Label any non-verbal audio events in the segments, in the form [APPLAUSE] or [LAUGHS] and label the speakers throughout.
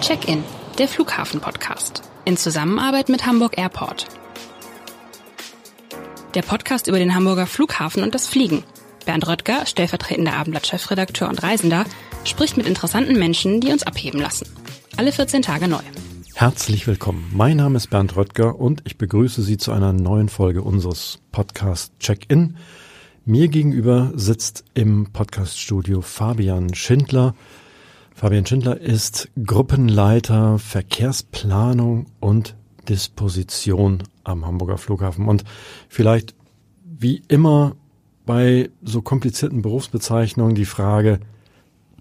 Speaker 1: Check-in, der Flughafen-Podcast. In Zusammenarbeit mit Hamburg Airport. Der Podcast über den Hamburger Flughafen und das Fliegen. Bernd Röttger, stellvertretender Abendblatt-Chefredakteur und Reisender, spricht mit interessanten Menschen, die uns abheben lassen. Alle 14 Tage neu.
Speaker 2: Herzlich willkommen. Mein Name ist Bernd Röttger und ich begrüße Sie zu einer neuen Folge unseres Podcast Check-in. Mir gegenüber sitzt im Podcaststudio Fabian Schindler. Fabian Schindler ist Gruppenleiter Verkehrsplanung und Disposition am Hamburger Flughafen. Und vielleicht wie immer bei so komplizierten Berufsbezeichnungen die Frage,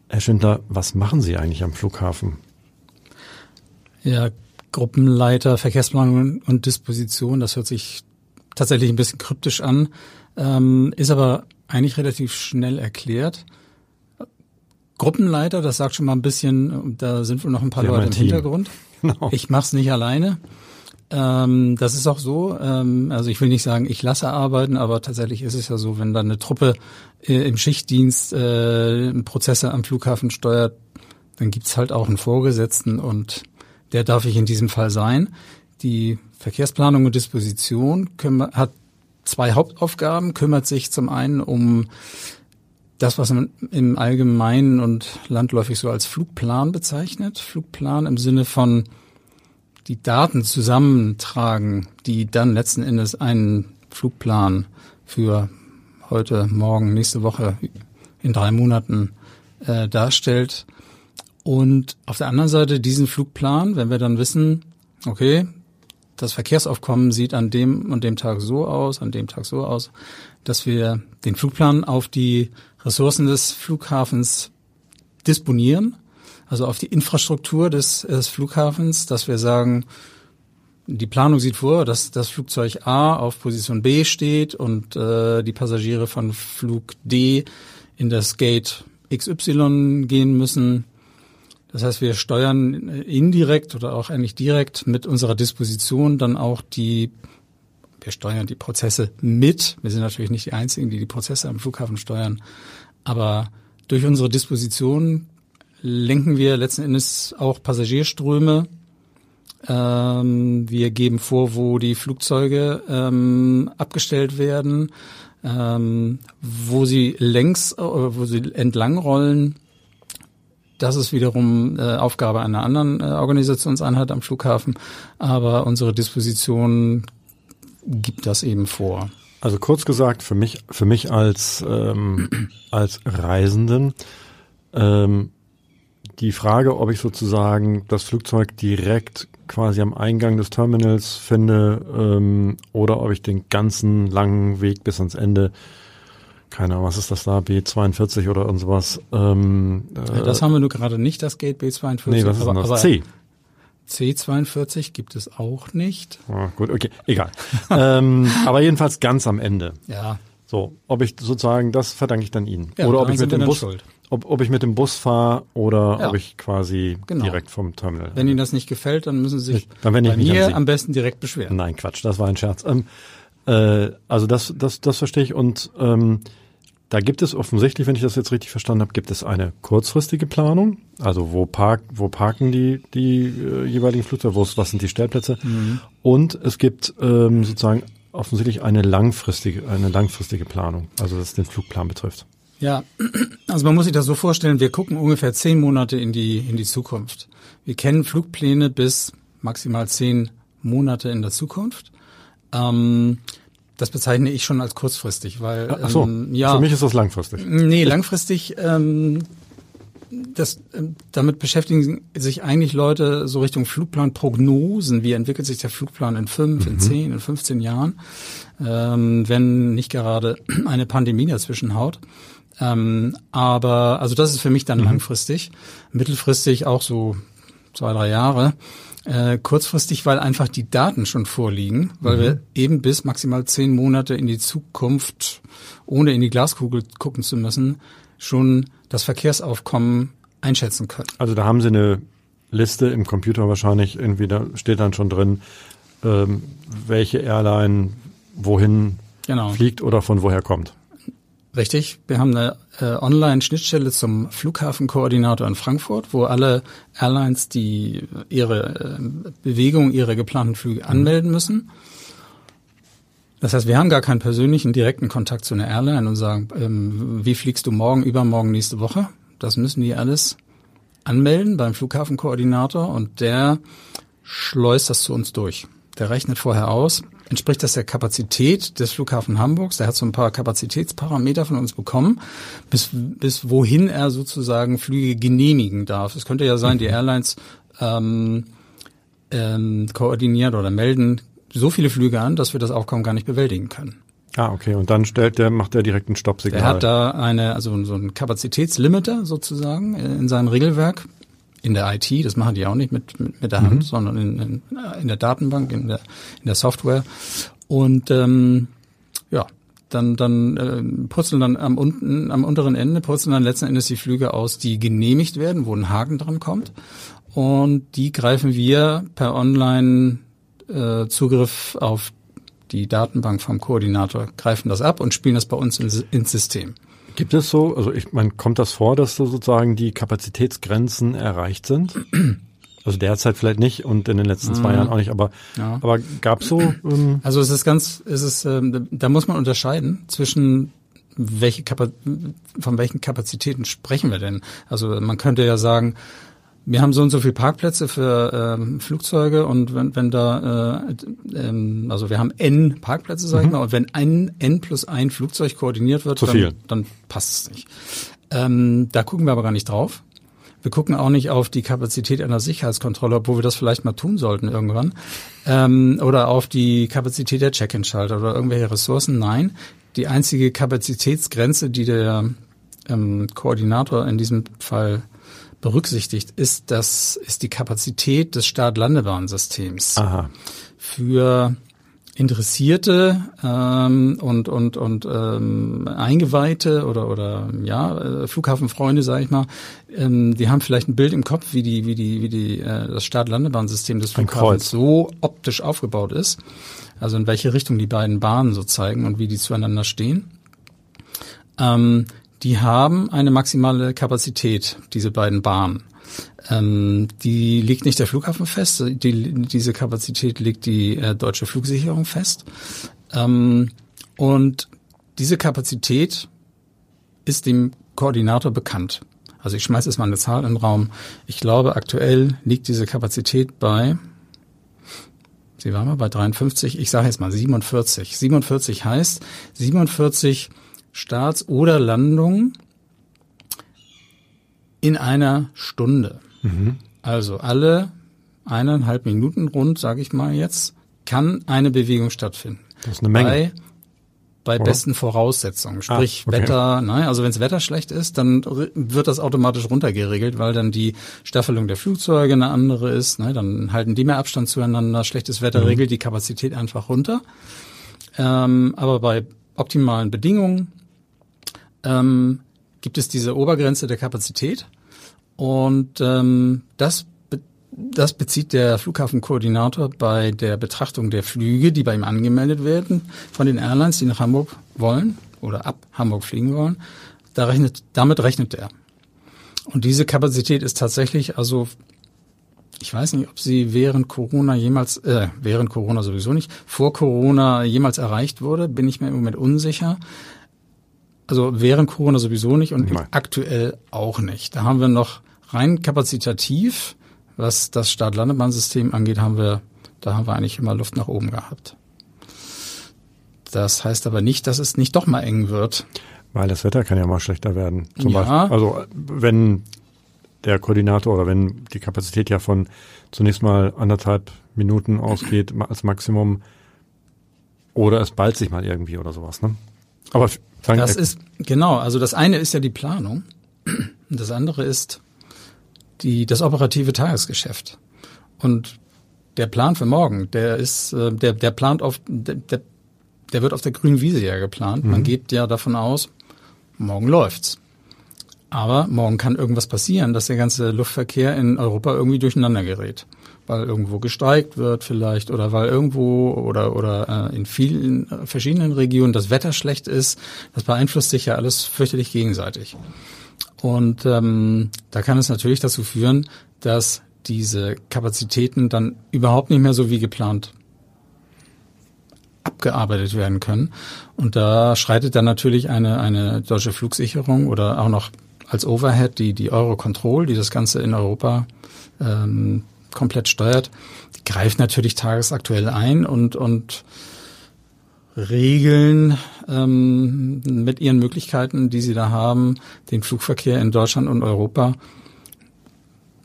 Speaker 2: Herr Schindler, was machen Sie eigentlich am Flughafen?
Speaker 3: Ja, Gruppenleiter Verkehrsplanung und Disposition, das hört sich tatsächlich ein bisschen kryptisch an, ähm, ist aber eigentlich relativ schnell erklärt. Gruppenleiter, das sagt schon mal ein bisschen, da sind wohl noch ein paar
Speaker 2: Sie
Speaker 3: Leute im
Speaker 2: Team.
Speaker 3: Hintergrund.
Speaker 2: Genau.
Speaker 3: Ich mach's nicht alleine. Ähm, das ist auch so. Ähm, also ich will nicht sagen, ich lasse arbeiten, aber tatsächlich ist es ja so, wenn dann eine Truppe äh, im Schichtdienst äh, Prozesse am Flughafen steuert, dann gibt's halt auch einen Vorgesetzten und der darf ich in diesem Fall sein. Die Verkehrsplanung und Disposition hat zwei Hauptaufgaben, kümmert sich zum einen um das, was man im Allgemeinen und landläufig so als Flugplan bezeichnet. Flugplan im Sinne von die Daten zusammentragen, die dann letzten Endes einen Flugplan für heute, morgen, nächste Woche, in drei Monaten äh, darstellt. Und auf der anderen Seite diesen Flugplan, wenn wir dann wissen, okay, das Verkehrsaufkommen sieht an dem und dem Tag so aus, an dem Tag so aus, dass wir den Flugplan auf die Ressourcen des Flughafens disponieren, also auf die Infrastruktur des, des Flughafens, dass wir sagen, die Planung sieht vor, dass das Flugzeug A auf Position B steht und äh, die Passagiere von Flug D in das Gate XY gehen müssen. Das heißt, wir steuern indirekt oder auch eigentlich direkt mit unserer Disposition dann auch die, wir steuern die Prozesse mit. Wir sind natürlich nicht die Einzigen, die die Prozesse am Flughafen steuern, aber durch unsere Disposition lenken wir letzten Endes auch Passagierströme. Ähm, wir geben vor, wo die Flugzeuge ähm, abgestellt werden, ähm, wo sie längs, äh, wo sie entlang rollen. Das ist wiederum äh, Aufgabe einer anderen äh, Organisationseinheit am Flughafen, aber unsere Disposition gibt das eben vor.
Speaker 2: Also kurz gesagt, für mich, für mich als, ähm, [CLEARS THROAT] als Reisenden, ähm, die Frage, ob ich sozusagen das Flugzeug direkt quasi am Eingang des Terminals finde ähm, oder ob ich den ganzen langen Weg bis ans Ende, keine Ahnung, was ist das da, B42 oder und sowas. Ähm,
Speaker 3: Ja, das haben wir nur gerade nicht, das Gate B42.
Speaker 2: nee, was ist
Speaker 3: aber,
Speaker 2: das?
Speaker 3: aber
Speaker 2: C.
Speaker 3: C42 gibt es auch nicht.
Speaker 2: Ah, gut, okay, egal. [LAUGHS] ähm, aber jedenfalls ganz am Ende.
Speaker 3: Ja,
Speaker 2: So, ob ich sozusagen, das verdanke ich dann Ihnen.
Speaker 3: Ja,
Speaker 2: oder ob ich mit dem
Speaker 3: dann
Speaker 2: Bus,
Speaker 3: schuld.
Speaker 2: ob, ob ich mit dem Bus fahre oder
Speaker 3: Ja.
Speaker 2: ob ich quasi
Speaker 3: Genau.
Speaker 2: direkt vom Terminal.
Speaker 3: wenn Ihnen das nicht gefällt, dann müssen Sie sich
Speaker 2: Dann ich
Speaker 3: bei
Speaker 2: mich an
Speaker 3: mir am besten direkt beschweren.
Speaker 2: Nein, Quatsch, das war ein Scherz. Ähm, äh, also das, das, das verstehe ich und ähm, da gibt es offensichtlich, wenn ich das jetzt richtig verstanden habe, gibt es eine kurzfristige Planung. Also wo park, wo parken die die äh, jeweiligen Flugzeuge, was sind die Stellplätze? Und es gibt ähm, sozusagen offensichtlich eine langfristige eine langfristige Planung, also was den Flugplan betrifft.
Speaker 3: Ja, also man muss sich das so vorstellen, wir gucken ungefähr zehn Monate in die, in die Zukunft. Wir kennen Flugpläne bis maximal zehn Monate in der Zukunft. Ähm, das bezeichne ich schon als kurzfristig, weil
Speaker 2: Ach so,
Speaker 3: ähm, ja,
Speaker 2: für mich ist das langfristig.
Speaker 3: Nee, langfristig, ähm, das, ähm, damit beschäftigen sich eigentlich Leute so Richtung Flugplanprognosen. Wie entwickelt sich der Flugplan in fünf, in zehn, in 15 Jahren, ähm, wenn nicht gerade [CLEARS THROAT] eine Pandemie dazwischen haut. Ähm, aber, also das ist für mich dann langfristig. Mittelfristig auch so zwei, drei Jahre. Äh, kurzfristig, weil einfach die Daten schon vorliegen, weil wir eben bis maximal zehn Monate in die Zukunft, ohne in die Glaskugel gucken zu müssen, schon das Verkehrsaufkommen einschätzen können.
Speaker 2: Also da haben Sie eine Liste im Computer wahrscheinlich, irgendwie da steht dann schon drin, ähm, welche Airline wohin
Speaker 3: Genau.
Speaker 2: fliegt oder von woher kommt.
Speaker 3: Richtig, wir haben eine äh, Online-Schnittstelle zum Flughafenkoordinator in Frankfurt, wo alle Airlines die ihre äh, Bewegung, ihre geplanten Flüge mhm. anmelden müssen. Das heißt, wir haben gar keinen persönlichen direkten Kontakt zu einer Airline und sagen, ähm, wie fliegst du morgen, übermorgen, nächste Woche? Das müssen die alles anmelden beim Flughafenkoordinator und der schleust das zu uns durch. Der rechnet vorher aus, entspricht das der Kapazität des Flughafen Hamburgs. Der hat so ein paar Kapazitätsparameter von uns bekommen, bis, bis wohin er sozusagen Flüge genehmigen darf. Es könnte ja sein, die mhm. Airlines ähm, ähm, koordinieren oder melden so viele Flüge an, dass wir das Aufkommen gar nicht bewältigen können.
Speaker 2: Ah, okay. Und dann stellt der, macht er direkt ein Stoppsignal.
Speaker 3: Er hat da eine, also so ein Kapazitätslimiter sozusagen in seinem Regelwerk in der IT, das machen die auch nicht mit, mit, mit der Hand, mhm. sondern in, in, in der Datenbank, in der, in der Software. Und ähm, ja, dann, dann äh, purzeln dann am, unten, am unteren Ende, purzeln dann letzten Endes die Flüge aus, die genehmigt werden, wo ein Haken dran kommt. Und die greifen wir per Online-Zugriff äh, auf die Datenbank vom Koordinator, greifen das ab und spielen das bei uns ins System.
Speaker 2: Gibt es so, also ich meine, kommt das vor, dass so sozusagen die Kapazitätsgrenzen erreicht sind? [CLEARS THROAT] Also derzeit vielleicht nicht und in den letzten zwei mhm. Jahren auch nicht, aber, ja. aber gab so.
Speaker 3: Ähm also es ist ganz, es ist, ähm, da muss man unterscheiden zwischen welche Kapa von welchen Kapazitäten sprechen wir denn? Also man könnte ja sagen, wir haben so und so viele Parkplätze für ähm, Flugzeuge und wenn, wenn da, äh, ähm, also wir haben n Parkplätze, sag ich mhm. mal, und wenn ein n plus ein Flugzeug koordiniert wird, dann, dann passt es nicht. Ähm, da gucken wir aber gar nicht drauf. Wir gucken auch nicht auf die Kapazität einer Sicherheitskontrolle, obwohl wir das vielleicht mal tun sollten irgendwann. Ähm, oder auf die Kapazität der Check-in-Schalter oder irgendwelche Ressourcen. Nein, die einzige Kapazitätsgrenze, die der ähm, Koordinator in diesem Fall berücksichtigt, ist das ist die Kapazität des Start-Landebahn-Systems für Interessierte ähm, und und und ähm, Eingeweihte oder oder ja äh, Flughafenfreunde, sage ich mal, ähm, die haben vielleicht ein Bild im Kopf, wie die wie die wie die äh, das Start-Landebahn-System des Flughafens so optisch aufgebaut ist, also in welche Richtung die beiden Bahnen so zeigen und wie die zueinander stehen. Ähm, die haben eine maximale Kapazität, diese beiden Bahnen. Ähm, die legt nicht der Flughafen fest, die, diese Kapazität legt die äh, deutsche Flugsicherung fest. Ähm, und diese Kapazität ist dem Koordinator bekannt. Also ich schmeiße jetzt mal eine Zahl in den Raum. Ich glaube, aktuell liegt diese Kapazität bei, sie war mal bei 53, ich sage jetzt mal 47. 47 heißt 47 Starts oder Landungen in einer Stunde. Mhm. Also alle eineinhalb Minuten rund, sage ich mal jetzt, kann eine Bewegung stattfinden.
Speaker 2: Das ist eine Menge.
Speaker 3: Bei, bei besten Voraussetzungen, sprich ah, okay. Wetter, ne, also wenn das Wetter schlecht ist, dann wird das automatisch runtergeregelt, weil dann die Staffelung der Flugzeuge eine andere ist, ne, dann halten die mehr Abstand zueinander, schlechtes Wetter mhm. regelt die Kapazität einfach runter. Ähm, aber bei optimalen Bedingungen ähm, gibt es diese Obergrenze der Kapazität und ähm, das das bezieht der Flughafenkoordinator bei der Betrachtung der Flüge, die bei ihm angemeldet werden von den Airlines, die nach Hamburg wollen oder ab Hamburg fliegen wollen. Da rechnet, damit rechnet er. Und diese Kapazität ist tatsächlich, also ich weiß nicht, ob sie während Corona jemals, äh, während Corona sowieso nicht, vor Corona jemals erreicht wurde, bin ich mir im Moment unsicher. Also während Corona sowieso nicht und Nein. aktuell auch nicht. Da haben wir noch rein kapazitativ, was das Start-Landebahnsystem angeht, haben wir, da haben wir eigentlich immer Luft nach oben gehabt. Das heißt aber nicht, dass es nicht doch mal eng wird.
Speaker 2: Weil das Wetter kann ja mal schlechter werden. Zum ja. Beispiel. Also wenn der Koordinator oder wenn die Kapazität ja von zunächst mal anderthalb Minuten ausgeht als Maximum oder es ballt sich mal irgendwie oder sowas. Ne?
Speaker 3: Aber das ist, genau, also das eine ist ja die Planung und das andere ist die, das operative Tagesgeschäft. Und der Plan für morgen, der ist, äh, der, der plant auf, der, der wird auf der grünen Wiese ja geplant. Mhm. Man geht ja davon aus, morgen läuft's. Aber morgen kann irgendwas passieren, dass der ganze Luftverkehr in Europa irgendwie durcheinander gerät. Weil irgendwo gestreikt wird vielleicht oder weil irgendwo oder oder äh, in vielen äh, verschiedenen Regionen das Wetter schlecht ist. Das beeinflusst sich ja alles fürchterlich gegenseitig. Und ähm, da kann es natürlich dazu führen, dass diese Kapazitäten dann überhaupt nicht mehr so wie geplant abgearbeitet werden können. Und da schreitet dann natürlich eine, eine deutsche Flugsicherung oder auch noch als Overhead die, die Eurocontrol, die das Ganze in Europa ähm, komplett steuert, greift natürlich tagesaktuell ein und, und regeln ähm, mit ihren Möglichkeiten, die sie da haben, den Flugverkehr in Deutschland und Europa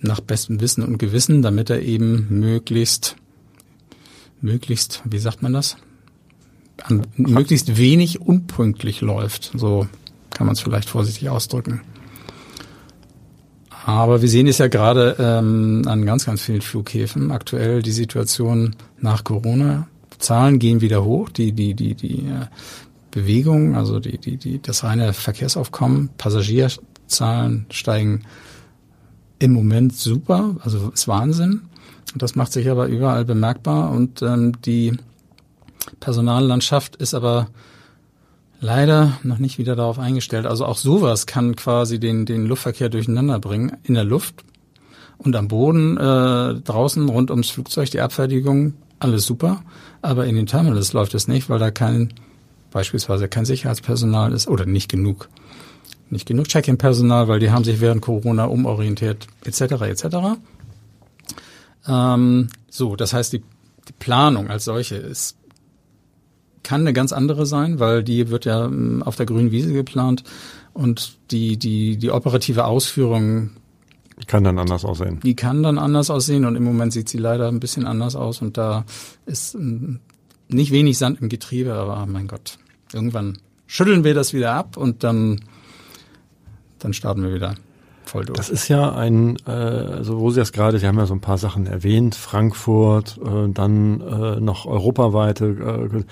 Speaker 3: nach bestem Wissen und Gewissen, damit er eben möglichst, möglichst, wie sagt man das? Möglichst wenig unpünktlich läuft. So kann man es vielleicht vorsichtig ausdrücken. Aber wir sehen es ja gerade ähm, an ganz, ganz vielen Flughäfen aktuell die Situation nach Corona. Zahlen gehen wieder hoch, die die die die äh, Bewegung, also die die die das reine Verkehrsaufkommen, Passagierzahlen steigen im Moment super, also ist Wahnsinn. Das macht sich aber überall bemerkbar und ähm, die Personallandschaft ist aber leider noch nicht wieder darauf eingestellt. Also auch sowas kann quasi den, den Luftverkehr durcheinander bringen in der Luft und am Boden, äh, draußen rund ums Flugzeug, die Abfertigung, alles super. Aber in den Terminals läuft es nicht, weil da kein, beispielsweise kein Sicherheitspersonal ist oder nicht genug nicht genug Check-in-Personal, weil die haben sich während Corona umorientiert, etc. etc. Ähm, so, das heißt, die, die Planung als solche ist kann eine ganz andere sein, weil die wird ja ähm, auf der grünen Wiese geplant und die die die operative Ausführung
Speaker 2: kann dann anders aussehen.
Speaker 3: Die kann dann anders aussehen und im Moment sieht sie leider ein bisschen anders aus und da ist ähm, nicht wenig Sand im Getriebe, aber mein Gott, irgendwann schütteln wir das wieder ab und dann dann starten wir wieder voll durch.
Speaker 2: Das ist ja ein, äh, also wo Sie das gerade, Sie haben ja so ein paar Sachen erwähnt, Frankfurt, äh, dann äh, noch europaweite äh,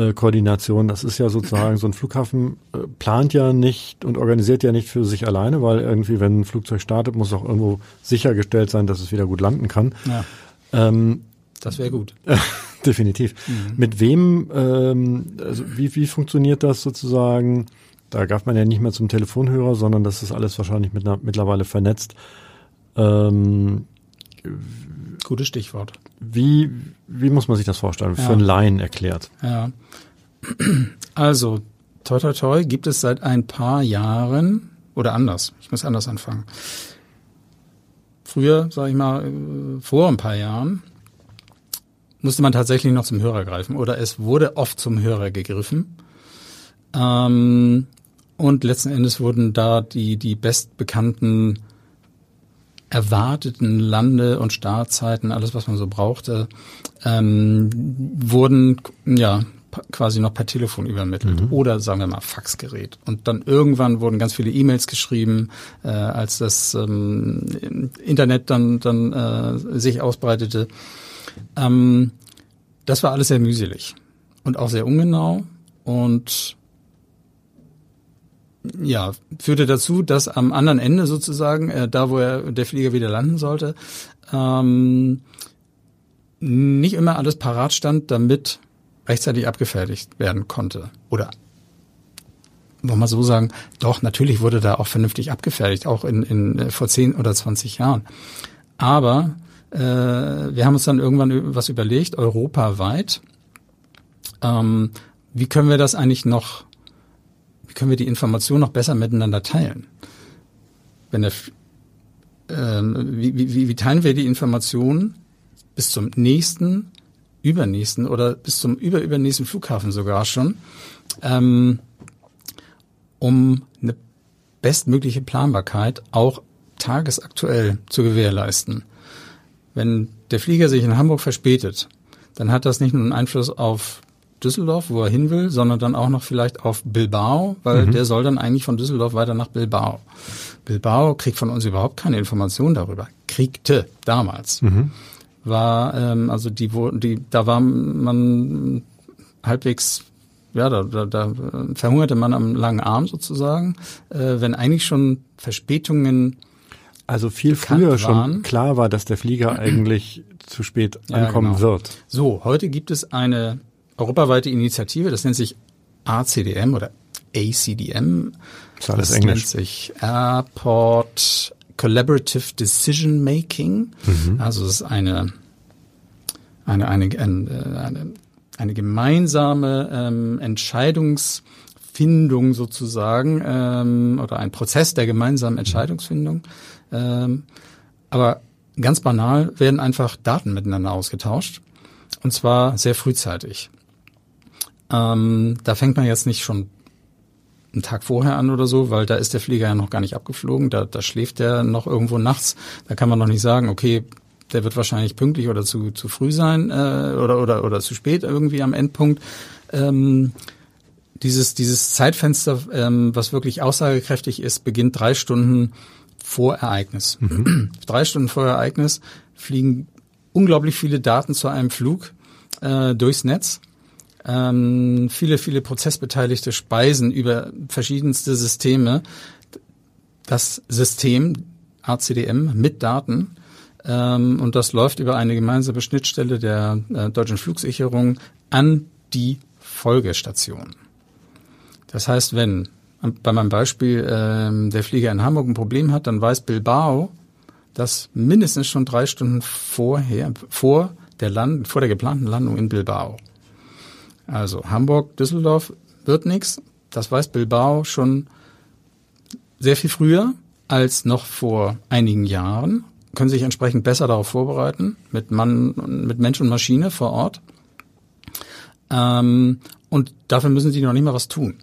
Speaker 2: äh, Koordination. Das ist ja sozusagen so ein Flughafen äh, plant ja nicht und organisiert ja nicht für sich alleine, weil irgendwie, wenn ein Flugzeug startet, muss auch irgendwo sichergestellt sein, dass es wieder gut landen kann.
Speaker 3: Ja. Ähm, das wäre gut. [LAUGHS]
Speaker 2: Definitiv. Mhm. Mit wem, ähm, also wie, wie funktioniert das sozusagen? Da gab man ja nicht mehr zum Telefonhörer, sondern das ist alles wahrscheinlich mit, mittlerweile vernetzt. Ähm,
Speaker 3: Gutes Stichwort.
Speaker 2: Wie, wie muss man sich das vorstellen? Ja. Für einen Laien erklärt.
Speaker 3: Ja. Also, toi toi toi gibt es seit ein paar Jahren, oder anders, ich muss anders anfangen. Früher, sage ich mal, äh, vor ein paar Jahren, musste man tatsächlich noch zum Hörer greifen oder es wurde oft zum Hörer gegriffen. Ähm, und letzten Endes wurden da die, die bestbekannten erwarteten Lande- und Startzeiten, alles was man so brauchte, ähm, wurden ja quasi noch per Telefon übermittelt mhm. oder sagen wir mal Faxgerät. Und dann irgendwann wurden ganz viele E-Mails geschrieben, äh, als das ähm, Internet dann, dann äh, sich ausbreitete. Ähm, das war alles sehr mühselig und auch sehr ungenau und ja, führte dazu, dass am anderen Ende sozusagen, äh, da wo er, der Flieger wieder landen sollte, ähm, nicht immer alles parat stand, damit rechtzeitig abgefertigt werden konnte. Oder wollen wir so sagen, doch, natürlich wurde da auch vernünftig abgefertigt, auch in, in äh, vor 10 oder 20 Jahren. Aber äh, wir haben uns dann irgendwann was überlegt, europaweit, ähm, wie können wir das eigentlich noch wie können wir die Information noch besser miteinander teilen? Wenn der, ähm, wie, wie, wie teilen wir die Information bis zum nächsten, übernächsten oder bis zum überübernächsten Flughafen sogar schon, ähm, um eine bestmögliche Planbarkeit auch tagesaktuell zu gewährleisten. Wenn der Flieger sich in Hamburg verspätet, dann hat das nicht nur einen Einfluss auf Düsseldorf, wo er hin will, sondern dann auch noch vielleicht auf Bilbao, weil mhm. der soll dann eigentlich von Düsseldorf weiter nach Bilbao. Bilbao kriegt von uns überhaupt keine Information darüber. Kriegte damals. Mhm. War, ähm, also die, wo, die, da war man halbwegs ja, da, da, da verhungerte man am langen Arm sozusagen, äh, wenn eigentlich schon Verspätungen
Speaker 2: Also viel früher schon
Speaker 3: waren.
Speaker 2: klar war, dass der Flieger eigentlich zu spät
Speaker 3: Ja,
Speaker 2: ankommen
Speaker 3: genau.
Speaker 2: wird.
Speaker 3: So, heute gibt es eine europaweite Initiative, das nennt sich ACDM oder ACDM.
Speaker 2: Ist alles
Speaker 3: das
Speaker 2: Englisch.
Speaker 3: nennt sich Airport Collaborative Decision Making.
Speaker 2: Mhm.
Speaker 3: Also es ist eine eine eine eine, eine, eine gemeinsame ähm, Entscheidungsfindung sozusagen ähm, oder ein Prozess der gemeinsamen Entscheidungsfindung. Ähm, aber ganz banal werden einfach Daten miteinander ausgetauscht und zwar sehr frühzeitig. Ähm, da fängt man jetzt nicht schon einen Tag vorher an oder so, weil da ist der Flieger ja noch gar nicht abgeflogen, da, da schläft der noch irgendwo nachts. Da kann man noch nicht sagen, okay, der wird wahrscheinlich pünktlich oder zu, zu früh sein äh, oder, oder, oder zu spät irgendwie am Endpunkt. Ähm, dieses, dieses Zeitfenster, ähm, was wirklich aussagekräftig ist, beginnt drei Stunden vor Ereignis. [CLEARS THROAT] drei Stunden vor Ereignis fliegen unglaublich viele Daten zu einem Flug äh, durchs Netz. Ähm, viele, viele Prozessbeteiligte speisen über verschiedenste Systeme das System ACDM mit Daten ähm, und das läuft über eine gemeinsame Schnittstelle der äh, deutschen Flugsicherung an die Folgestation. Das heißt, wenn bei meinem Beispiel ähm, der Flieger in Hamburg ein Problem hat, dann weiß Bilbao, dass mindestens schon drei Stunden vorher, vor der Land, vor der geplanten Landung in Bilbao. Also Hamburg, Düsseldorf wird nichts. Das weiß Bilbao schon sehr viel früher als noch vor einigen Jahren. Können sich entsprechend besser darauf vorbereiten mit Mann, mit Mensch und Maschine vor Ort. Ähm, und dafür müssen sie noch nicht mal was tun.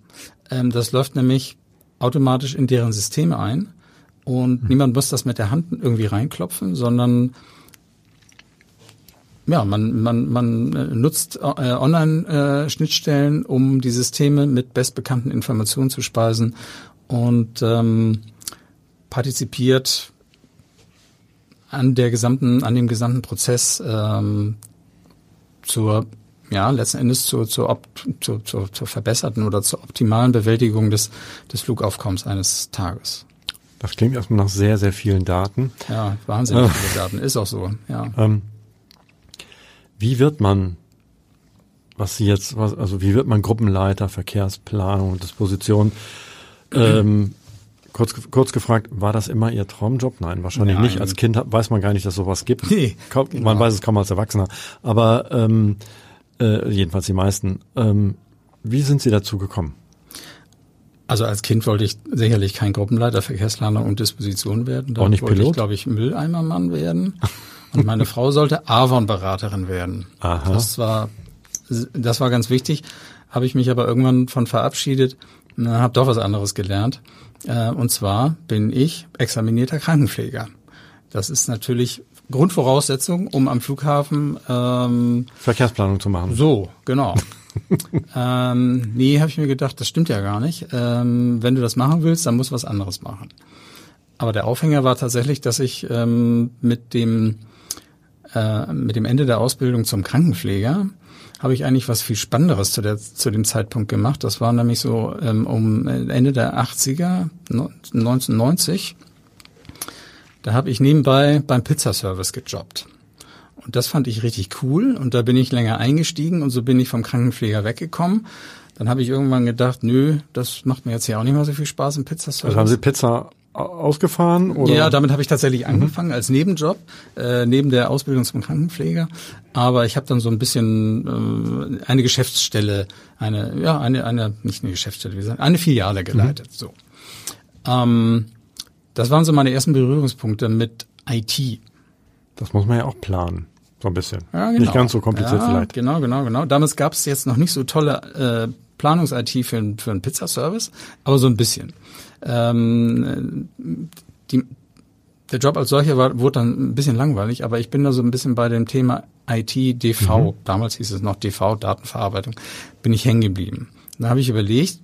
Speaker 3: Ähm, das läuft nämlich automatisch in deren Systeme ein und niemand muss das mit der Hand irgendwie reinklopfen, sondern ja, man, man, man äh, nutzt äh, Online-Schnittstellen, um die Systeme mit bestbekannten Informationen zu speisen und ähm, partizipiert an der gesamten, an dem gesamten Prozess ähm, zur, ja, letzten Endes zur, zur, zur, zur, zur verbesserten oder zur optimalen Bewältigung des, des Flugaufkommens eines Tages.
Speaker 2: Das klingt erstmal nach sehr, sehr vielen Daten.
Speaker 3: Ja, wahnsinnig viele Daten, ist auch so, ja.
Speaker 2: Ähm, wie wird man, was Sie jetzt, was, also wie wird man Gruppenleiter, Verkehrsplanung, Disposition? Ähm, kurz, kurz gefragt, war das immer Ihr Traumjob? Nein, wahrscheinlich
Speaker 3: Nein.
Speaker 2: nicht. Als Kind weiß man gar nicht, dass sowas gibt.
Speaker 3: Nee,
Speaker 2: kaum,
Speaker 3: genau.
Speaker 2: Man weiß es kaum als Erwachsener. Aber ähm, äh, jedenfalls die meisten. Ähm, wie sind Sie dazu gekommen?
Speaker 3: Also als Kind wollte ich sicherlich kein Gruppenleiter, Verkehrsplanung und Disposition werden. Da
Speaker 2: Auch nicht
Speaker 3: wollte
Speaker 2: Pilot?
Speaker 3: ich, glaube ich, Mülleimermann werden. [LAUGHS] Und meine Frau sollte Avon-Beraterin werden.
Speaker 2: Aha.
Speaker 3: Das war, das war ganz wichtig. Habe ich mich aber irgendwann von verabschiedet und habe doch was anderes gelernt. Äh, Und zwar bin ich examinierter Krankenpfleger. Das ist natürlich Grundvoraussetzung, um am Flughafen ähm,
Speaker 2: Verkehrsplanung zu machen.
Speaker 3: so, genau. [LAUGHS] ähm, nee, habe ich mir gedacht, das stimmt ja gar nicht. Ähm, wenn du das machen willst, dann musst du was anderes machen. Aber der Aufhänger war tatsächlich, dass ich ähm, mit dem äh, mit dem Ende der Ausbildung zum Krankenpfleger habe ich eigentlich was viel Spannenderes zu, der, zu dem Zeitpunkt gemacht. Das war nämlich so ähm, um Ende der 80er, no- 1990. Da habe ich nebenbei beim Pizzaservice gejobbt. Und das fand ich richtig cool und da bin ich länger eingestiegen und so bin ich vom Krankenpfleger weggekommen. Dann habe ich irgendwann gedacht, nö, das macht mir jetzt hier auch nicht mehr so viel Spaß im Pizzaservice.
Speaker 2: Also haben Sie Pizza ausgefahren? Oder?
Speaker 3: Ja, damit habe ich tatsächlich angefangen als Nebenjob, äh, neben der Ausbildung zum Krankenpfleger. Aber ich habe dann so ein bisschen äh, eine Geschäftsstelle, eine, ja, eine, eine, nicht eine Geschäftsstelle, wie gesagt, eine Filiale geleitet. So. Ähm, das waren so meine ersten Berührungspunkte mit IT.
Speaker 2: Das muss man ja auch planen. So ein bisschen.
Speaker 3: Ja, genau.
Speaker 2: Nicht ganz so kompliziert
Speaker 3: ja,
Speaker 2: vielleicht.
Speaker 3: Genau, genau, genau. Damals gab es jetzt noch nicht so tolle äh, Planungs-IT für, für einen Pizzaservice, aber so ein bisschen. Ähm, die, der Job als solcher war, wurde dann ein bisschen langweilig, aber ich bin da so ein bisschen bei dem Thema IT, DV, damals hieß es noch DV, Datenverarbeitung, bin ich hängen geblieben. Da habe ich überlegt,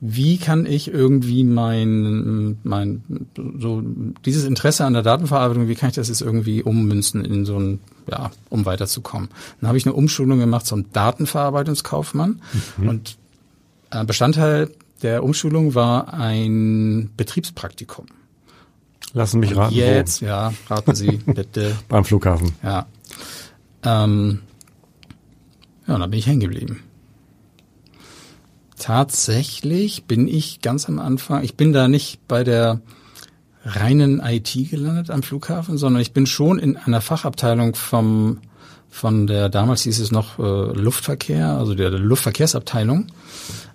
Speaker 3: wie kann ich irgendwie mein, mein, so, dieses Interesse an der Datenverarbeitung, wie kann ich das jetzt irgendwie ummünzen in so ein, ja, um weiterzukommen? Dann habe ich eine Umschulung gemacht zum Datenverarbeitungskaufmann und äh, Bestandteil der Umschulung war ein Betriebspraktikum.
Speaker 2: Lassen mich raten.
Speaker 3: Jetzt, ja, raten Sie [LAUGHS] bitte.
Speaker 2: Beim Flughafen.
Speaker 3: Ja. Ähm, ja, da bin ich hängen geblieben. Tatsächlich bin ich ganz am Anfang, ich bin da nicht bei der reinen IT gelandet am Flughafen, sondern ich bin schon in einer Fachabteilung vom von der damals hieß es noch äh, Luftverkehr, also der, der Luftverkehrsabteilung,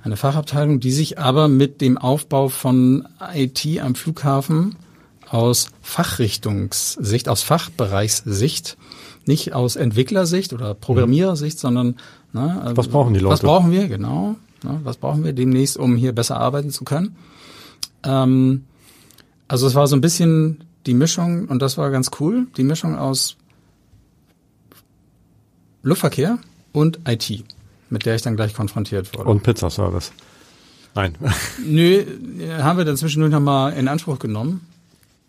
Speaker 3: eine Fachabteilung, die sich aber mit dem Aufbau von IT am Flughafen aus Fachrichtungssicht, aus Fachbereichssicht, nicht aus Entwicklersicht oder Programmierersicht, sondern
Speaker 2: ne, also, was brauchen die Leute?
Speaker 3: Was brauchen wir genau? Ne, was brauchen wir demnächst, um hier besser arbeiten zu können? Ähm, also es war so ein bisschen die Mischung und das war ganz cool, die Mischung aus Luftverkehr und IT, mit der ich dann gleich konfrontiert wurde.
Speaker 2: Und Pizzaservice. Nein. [LAUGHS]
Speaker 3: Nö, haben wir dann zwischendurch nochmal in Anspruch genommen.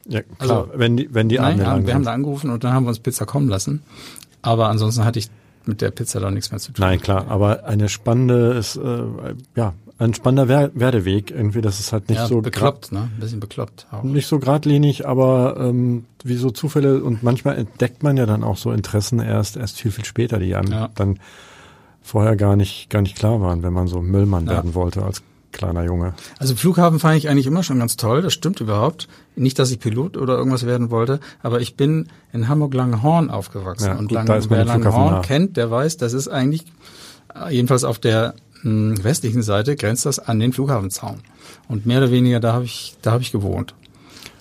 Speaker 2: Ja, klar, also, wenn die, wenn die
Speaker 3: nein, haben, wir haben da angerufen und dann haben wir uns Pizza kommen lassen. Aber ansonsten hatte ich mit der Pizza da nichts mehr zu tun.
Speaker 2: Nein, klar, aber eine spannende ist, äh, ja, ein spannender Werdeweg irgendwie, das ist halt nicht
Speaker 3: ja,
Speaker 2: so
Speaker 3: bekloppt, ne? Ein bisschen bekloppt.
Speaker 2: Auch. Nicht so geradlinig, aber ähm, wie so Zufälle und manchmal entdeckt man ja dann auch so Interessen erst erst viel viel später, die einem ja. dann vorher gar nicht gar nicht klar waren, wenn man so Müllmann ja. werden wollte als kleiner Junge.
Speaker 3: Also Flughafen fand ich eigentlich immer schon ganz toll, das stimmt überhaupt. Nicht, dass ich Pilot oder irgendwas werden wollte, aber ich bin in Hamburg-Langenhorn aufgewachsen
Speaker 2: ja,
Speaker 3: und
Speaker 2: gut,
Speaker 3: Lang wer Langenhorn kennt, der weiß, das ist eigentlich äh, jedenfalls auf der hm, westlichen Seite grenzt das an den Flughafenzaun. Und mehr oder weniger da habe ich, da habe ich gewohnt.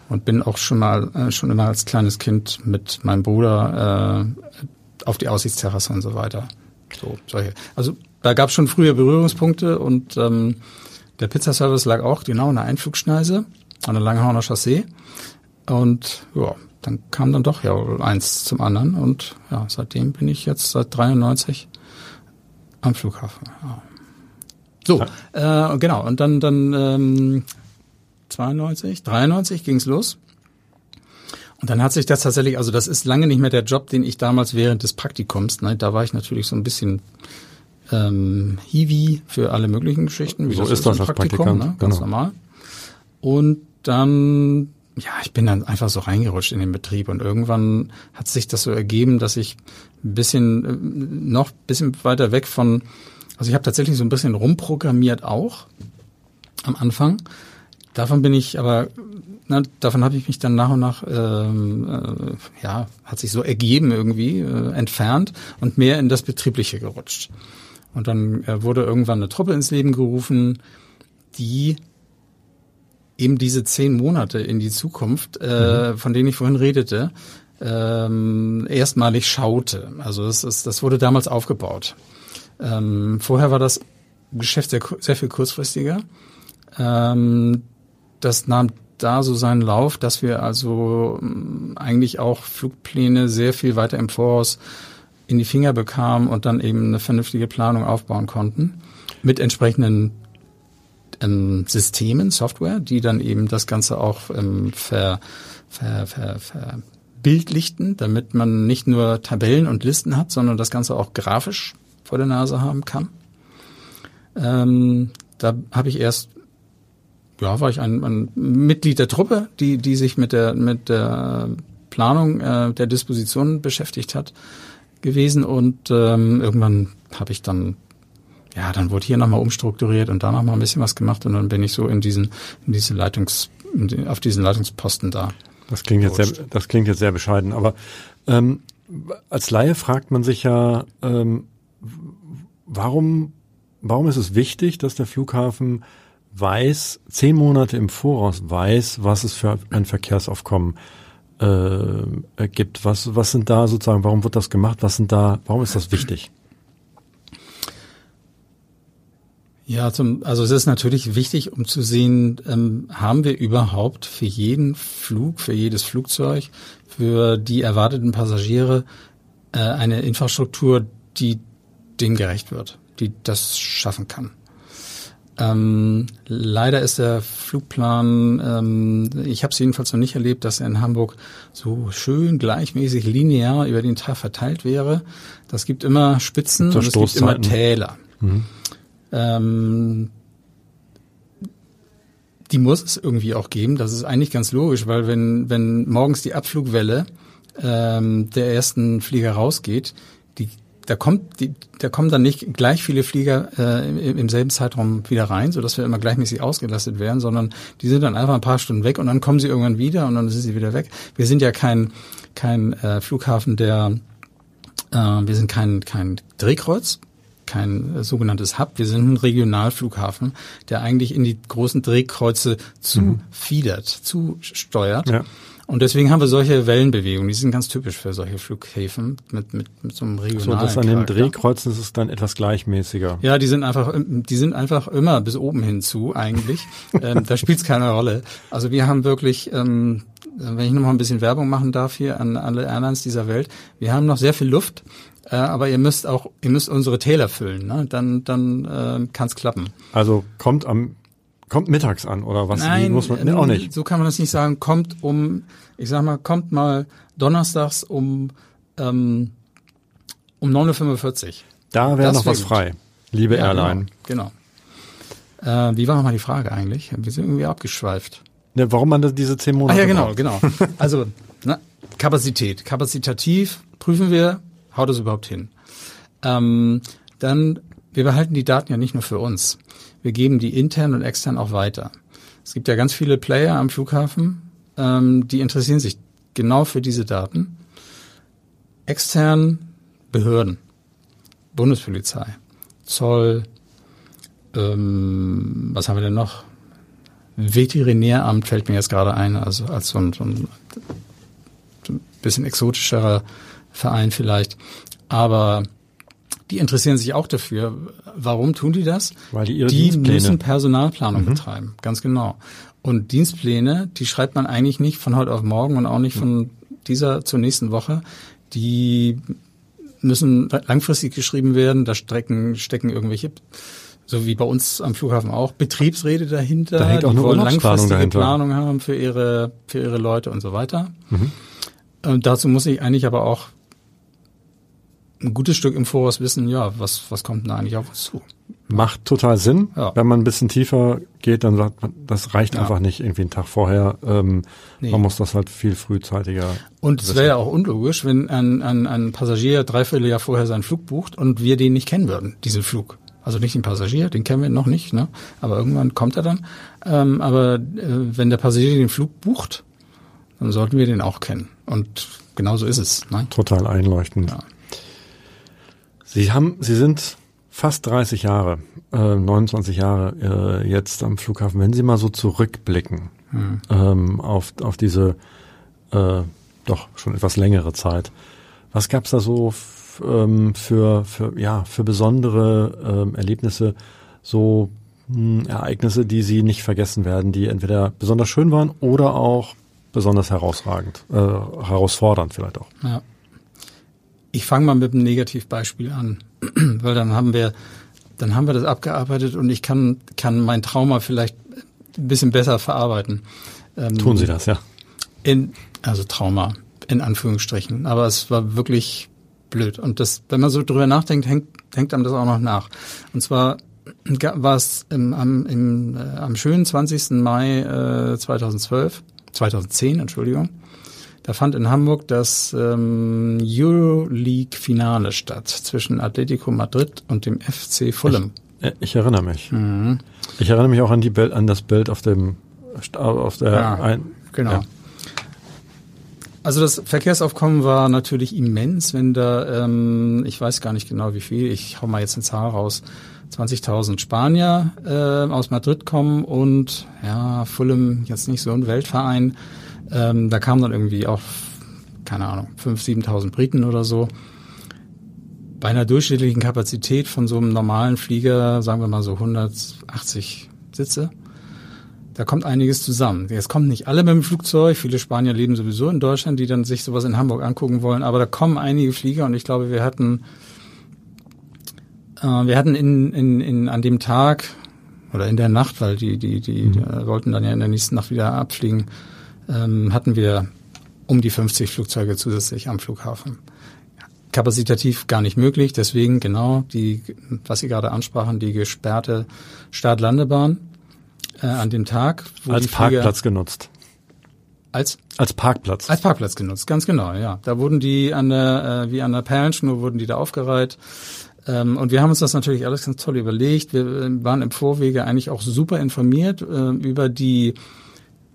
Speaker 3: Und bin auch schon mal, äh, schon immer als kleines Kind mit meinem Bruder äh, auf die Aussichtsterrasse und so weiter. So, solche. Also da gab es schon früher Berührungspunkte und ähm, der Pizzaservice lag auch genau in der Einflugschneise an der Langhorner Chaussee. Und ja, dann kam dann doch ja eins zum anderen und ja, seitdem bin ich jetzt seit 93 am Flughafen. Ja. So, äh, genau. Und dann, dann ähm, 92, 93 ging's los. Und dann hat sich das tatsächlich, also das ist lange nicht mehr der Job, den ich damals während des Praktikums, ne, da war ich natürlich so ein bisschen ähm, Hiwi für alle möglichen Geschichten.
Speaker 2: Wie so das ist das als Praktikum, Praktikant,
Speaker 3: ne, ganz genau. normal. Und dann, ja, ich bin dann einfach so reingerutscht in den Betrieb und irgendwann hat sich das so ergeben, dass ich ein bisschen, äh, noch bisschen weiter weg von also ich habe tatsächlich so ein bisschen rumprogrammiert auch am Anfang. Davon bin ich aber, na, davon habe ich mich dann nach und nach, ähm, äh, ja, hat sich so ergeben irgendwie, äh, entfernt und mehr in das Betriebliche gerutscht. Und dann äh, wurde irgendwann eine Truppe ins Leben gerufen, die eben diese zehn Monate in die Zukunft, äh, mhm. von denen ich vorhin redete, ähm, erstmalig schaute. Also das, ist, das wurde damals aufgebaut. Ähm, vorher war das Geschäft sehr, sehr viel kurzfristiger. Ähm, das nahm da so seinen Lauf, dass wir also ähm, eigentlich auch Flugpläne sehr viel weiter im Voraus in die Finger bekamen und dann eben eine vernünftige Planung aufbauen konnten mit entsprechenden ähm, Systemen, Software, die dann eben das Ganze auch ähm, ver, ver, ver, ver bildlichten, damit man nicht nur Tabellen und Listen hat, sondern das Ganze auch grafisch vor der Nase haben kann. Ähm, da habe ich erst, ja, war ich ein, ein, Mitglied der Truppe, die, die sich mit der, mit der Planung äh, der Disposition beschäftigt hat gewesen und ähm, irgendwann habe ich dann ja, dann wurde hier nochmal umstrukturiert und da nochmal ein bisschen was gemacht und dann bin ich so in diesen, in diese Leitungs, in die, auf diesen Leitungsposten da.
Speaker 2: Das klingt jetzt sehr, das klingt jetzt sehr bescheiden, aber ähm, als Laie fragt man sich ja, ähm, warum, warum ist es wichtig, dass der Flughafen weiß, zehn Monate im Voraus weiß, was es für ein Verkehrsaufkommen äh, gibt? Was, was sind da sozusagen, warum wird das gemacht? Was sind da, warum ist das wichtig?
Speaker 3: Ja, zum, also es ist natürlich wichtig, um zu sehen, ähm, haben wir überhaupt für jeden Flug, für jedes Flugzeug, für die erwarteten Passagiere äh, eine Infrastruktur, die dem gerecht wird, die das schaffen kann. Ähm, leider ist der Flugplan, ähm, ich habe es jedenfalls noch nicht erlebt, dass er in Hamburg so schön gleichmäßig linear über den Tag verteilt wäre. Das gibt immer Spitzen und es gibt immer Täler. Mhm. Ähm, die muss es irgendwie auch geben. Das ist eigentlich ganz logisch, weil wenn, wenn morgens die Abflugwelle ähm, der ersten Flieger rausgeht, die, da kommt, die, da kommen dann nicht gleich viele Flieger äh, im, im selben Zeitraum wieder rein, so dass wir immer gleichmäßig ausgelastet werden, sondern die sind dann einfach ein paar Stunden weg und dann kommen sie irgendwann wieder und dann sind sie wieder weg. Wir sind ja kein kein äh, Flughafen, der äh, wir sind kein kein Drehkreuz, kein äh, sogenanntes Hub. Wir sind ein Regionalflughafen, der eigentlich in die großen Drehkreuze zufiedert, zusteuert.
Speaker 2: Ja.
Speaker 3: Und deswegen haben wir solche Wellenbewegungen. Die sind ganz typisch für solche Flughäfen mit, mit, mit so einem
Speaker 2: So,
Speaker 3: regionalen
Speaker 2: dass an den. Drehkreuzen ist es dann etwas gleichmäßiger.
Speaker 3: Ja, die sind einfach, die sind einfach immer bis oben hinzu eigentlich. [LAUGHS] ähm, da spielt es keine Rolle. Also wir haben wirklich, ähm, wenn ich noch mal ein bisschen Werbung machen darf hier an alle Airlines dieser Welt, wir haben noch sehr viel Luft, äh, aber ihr müsst auch, ihr müsst unsere Täler füllen, ne? dann dann äh, kann es klappen.
Speaker 2: Also kommt am kommt mittags an oder was? Wie muss man nee, auch nicht.
Speaker 3: So kann man das nicht sagen. Kommt um, ich sag mal, kommt mal donnerstags um ähm, um 9.45 Uhr.
Speaker 2: Da wäre noch was frei. Liebe
Speaker 3: Ja,
Speaker 2: Airline.
Speaker 3: Genau. genau. Äh, wie war nochmal die Frage eigentlich? Wir sind irgendwie abgeschweift.
Speaker 2: Ne, warum man das, diese zehn
Speaker 3: Ah
Speaker 2: Monate
Speaker 3: ja, genau,
Speaker 2: braucht.
Speaker 3: genau. [LAUGHS] Also ne, Kapazität. Kapazitativ prüfen wir, haut es überhaupt hin. Ähm, dann, wir behalten die Daten ja nicht nur für uns. Wir geben die intern und extern auch weiter. Es gibt ja ganz viele Player am Flughafen, ähm, die interessieren sich genau für diese Daten. Extern Behörden, Bundespolizei, Zoll, ähm, was haben wir denn noch? Veterinäramt fällt mir jetzt gerade ein, also als so ein, so ein, bisschen exotischerer Verein vielleicht. Aber die interessieren sich auch dafür. Warum tun die das?
Speaker 2: Weil die ihre
Speaker 3: die müssen Personalplanung betreiben, ganz genau. Und Dienstpläne, die schreibt man eigentlich nicht von heute auf morgen und auch nicht von dieser zur nächsten Woche. Die müssen langfristig geschrieben werden. Da stecken, stecken irgendwelche, so wie bei uns am Flughafen auch, Betriebsräte dahinter.
Speaker 2: Da hängt auch
Speaker 3: die
Speaker 2: eine
Speaker 3: wollen langfristige
Speaker 2: dahinter.
Speaker 3: Planung haben für ihre, für ihre Leute und so weiter.
Speaker 2: Mhm.
Speaker 3: Und dazu muss ich eigentlich aber auch ein gutes Stück im Voraus wissen, ja, was, was kommt denn da eigentlich auf uns zu?
Speaker 2: Macht total Sinn.
Speaker 3: Ja.
Speaker 2: Wenn man ein bisschen tiefer geht, dann sagt man, das reicht
Speaker 3: Ja.
Speaker 2: einfach nicht irgendwie einen Tag vorher. Ähm,
Speaker 3: Nee.
Speaker 2: Man muss das halt viel frühzeitiger.
Speaker 3: Und es wäre ja auch unlogisch, wenn ein, ein, ein Passagier dreiviertel Jahr vorher seinen Flug bucht und wir den nicht kennen würden, diesen Flug. Also nicht den Passagier, den kennen wir noch nicht, ne? Aber irgendwann kommt er dann. Ähm, aber äh, wenn der Passagier den Flug bucht, dann sollten wir den auch kennen. Und genau so ist es. Ne?
Speaker 2: total einleuchtend.
Speaker 3: Ja.
Speaker 2: Sie haben, Sie sind fast 30 Jahre, äh, 29 Jahre äh, jetzt am Flughafen. Wenn Sie mal so zurückblicken
Speaker 3: Hm.
Speaker 2: ähm, auf, auf diese äh, doch schon etwas längere Zeit, was gab's da so ähm, für, für, ja, für besondere ähm, Erlebnisse, so mh, Ereignisse, die Sie nicht vergessen werden, die entweder besonders schön waren oder auch besonders herausragend, äh, herausfordernd vielleicht auch.
Speaker 3: Ja. Ich fange mal mit einem Negativbeispiel an, [CLEARS THROAT] weil dann haben wir, dann haben wir das abgearbeitet und ich kann, kann mein Trauma vielleicht ein bisschen besser verarbeiten. Ähm,
Speaker 2: Tun Sie das, ja.
Speaker 3: In, also Trauma, in Anführungsstrichen. Aber es war wirklich blöd. Und das, wenn man so drüber nachdenkt, hängt, hängt einem das auch noch nach. Und zwar war es im, am, im, äh, am schönen 20. Mai äh, 2012, 2010, Entschuldigung. Da fand in Hamburg das ähm, Euroleague-Finale statt zwischen Atletico Madrid und dem FC Fulham.
Speaker 2: Äh, Ich erinnere mich.
Speaker 3: Mhm.
Speaker 2: Ich erinnere mich auch an die Bild, an das Bild auf dem auf der
Speaker 3: Ja,
Speaker 2: ein,
Speaker 3: Genau.
Speaker 2: Ja.
Speaker 3: Also das Verkehrsaufkommen war natürlich immens, wenn da, ähm, ich weiß gar nicht genau wie viel, ich hau mal jetzt eine Zahl raus, 20.000 Spanier äh, aus Madrid kommen und ja, Fulham jetzt nicht so ein Weltverein, ähm, da kamen dann irgendwie auch, keine Ahnung, 5.000, 7.000 Briten oder so. Bei einer durchschnittlichen Kapazität von so einem normalen Flieger, sagen wir mal so 180 Sitze, da kommt einiges zusammen. Jetzt kommen nicht alle mit dem Flugzeug. Viele Spanier leben sowieso in Deutschland, die dann sich sowas in Hamburg angucken wollen. Aber da kommen einige Flieger und ich glaube, wir hatten, äh, wir hatten in, in, in, an dem Tag oder in der Nacht, weil die, die, die, die äh, wollten dann ja in der nächsten Nacht wieder abfliegen, ähm, hatten wir um die 50 Flugzeuge zusätzlich am Flughafen. Kapazitativ gar nicht möglich, deswegen genau die, was Sie gerade ansprachen, die gesperrte Start-Landebahn äh, an dem Tag.
Speaker 2: Wo als Parkplatz genutzt.
Speaker 3: Als?
Speaker 2: Als Parkplatz.
Speaker 3: Als Parkplatz genutzt, ganz genau, ja. Da wurden die an der, äh, wie an der Perlenschnur wurden die da aufgereiht. Ähm, und wir haben uns das natürlich alles ganz toll überlegt. Wir äh, waren im Vorwege eigentlich auch super informiert äh, über die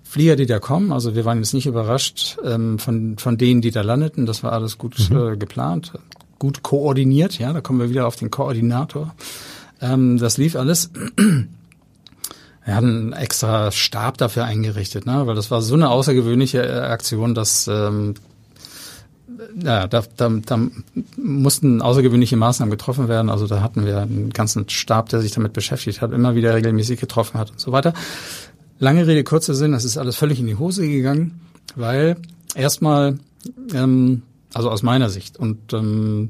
Speaker 3: Flieger, die da kommen. Also wir waren jetzt nicht überrascht ähm, von, von denen, die da landeten. Das war alles gut mhm. äh, geplant, gut koordiniert. Ja, da kommen wir wieder auf den Koordinator. Ähm, das lief alles. [CLEARS THROAT] Wir hatten einen extra Stab dafür eingerichtet, ne? weil das war so eine außergewöhnliche äh, Aktion, dass ähm, ja, da, da, da mussten außergewöhnliche Maßnahmen getroffen werden. Also da hatten wir einen ganzen Stab, der sich damit beschäftigt hat, immer wieder regelmäßig getroffen hat und so weiter. Lange Rede, kurzer Sinn, das ist alles völlig in die Hose gegangen, weil erstmal, ähm, also aus meiner Sicht, und ähm,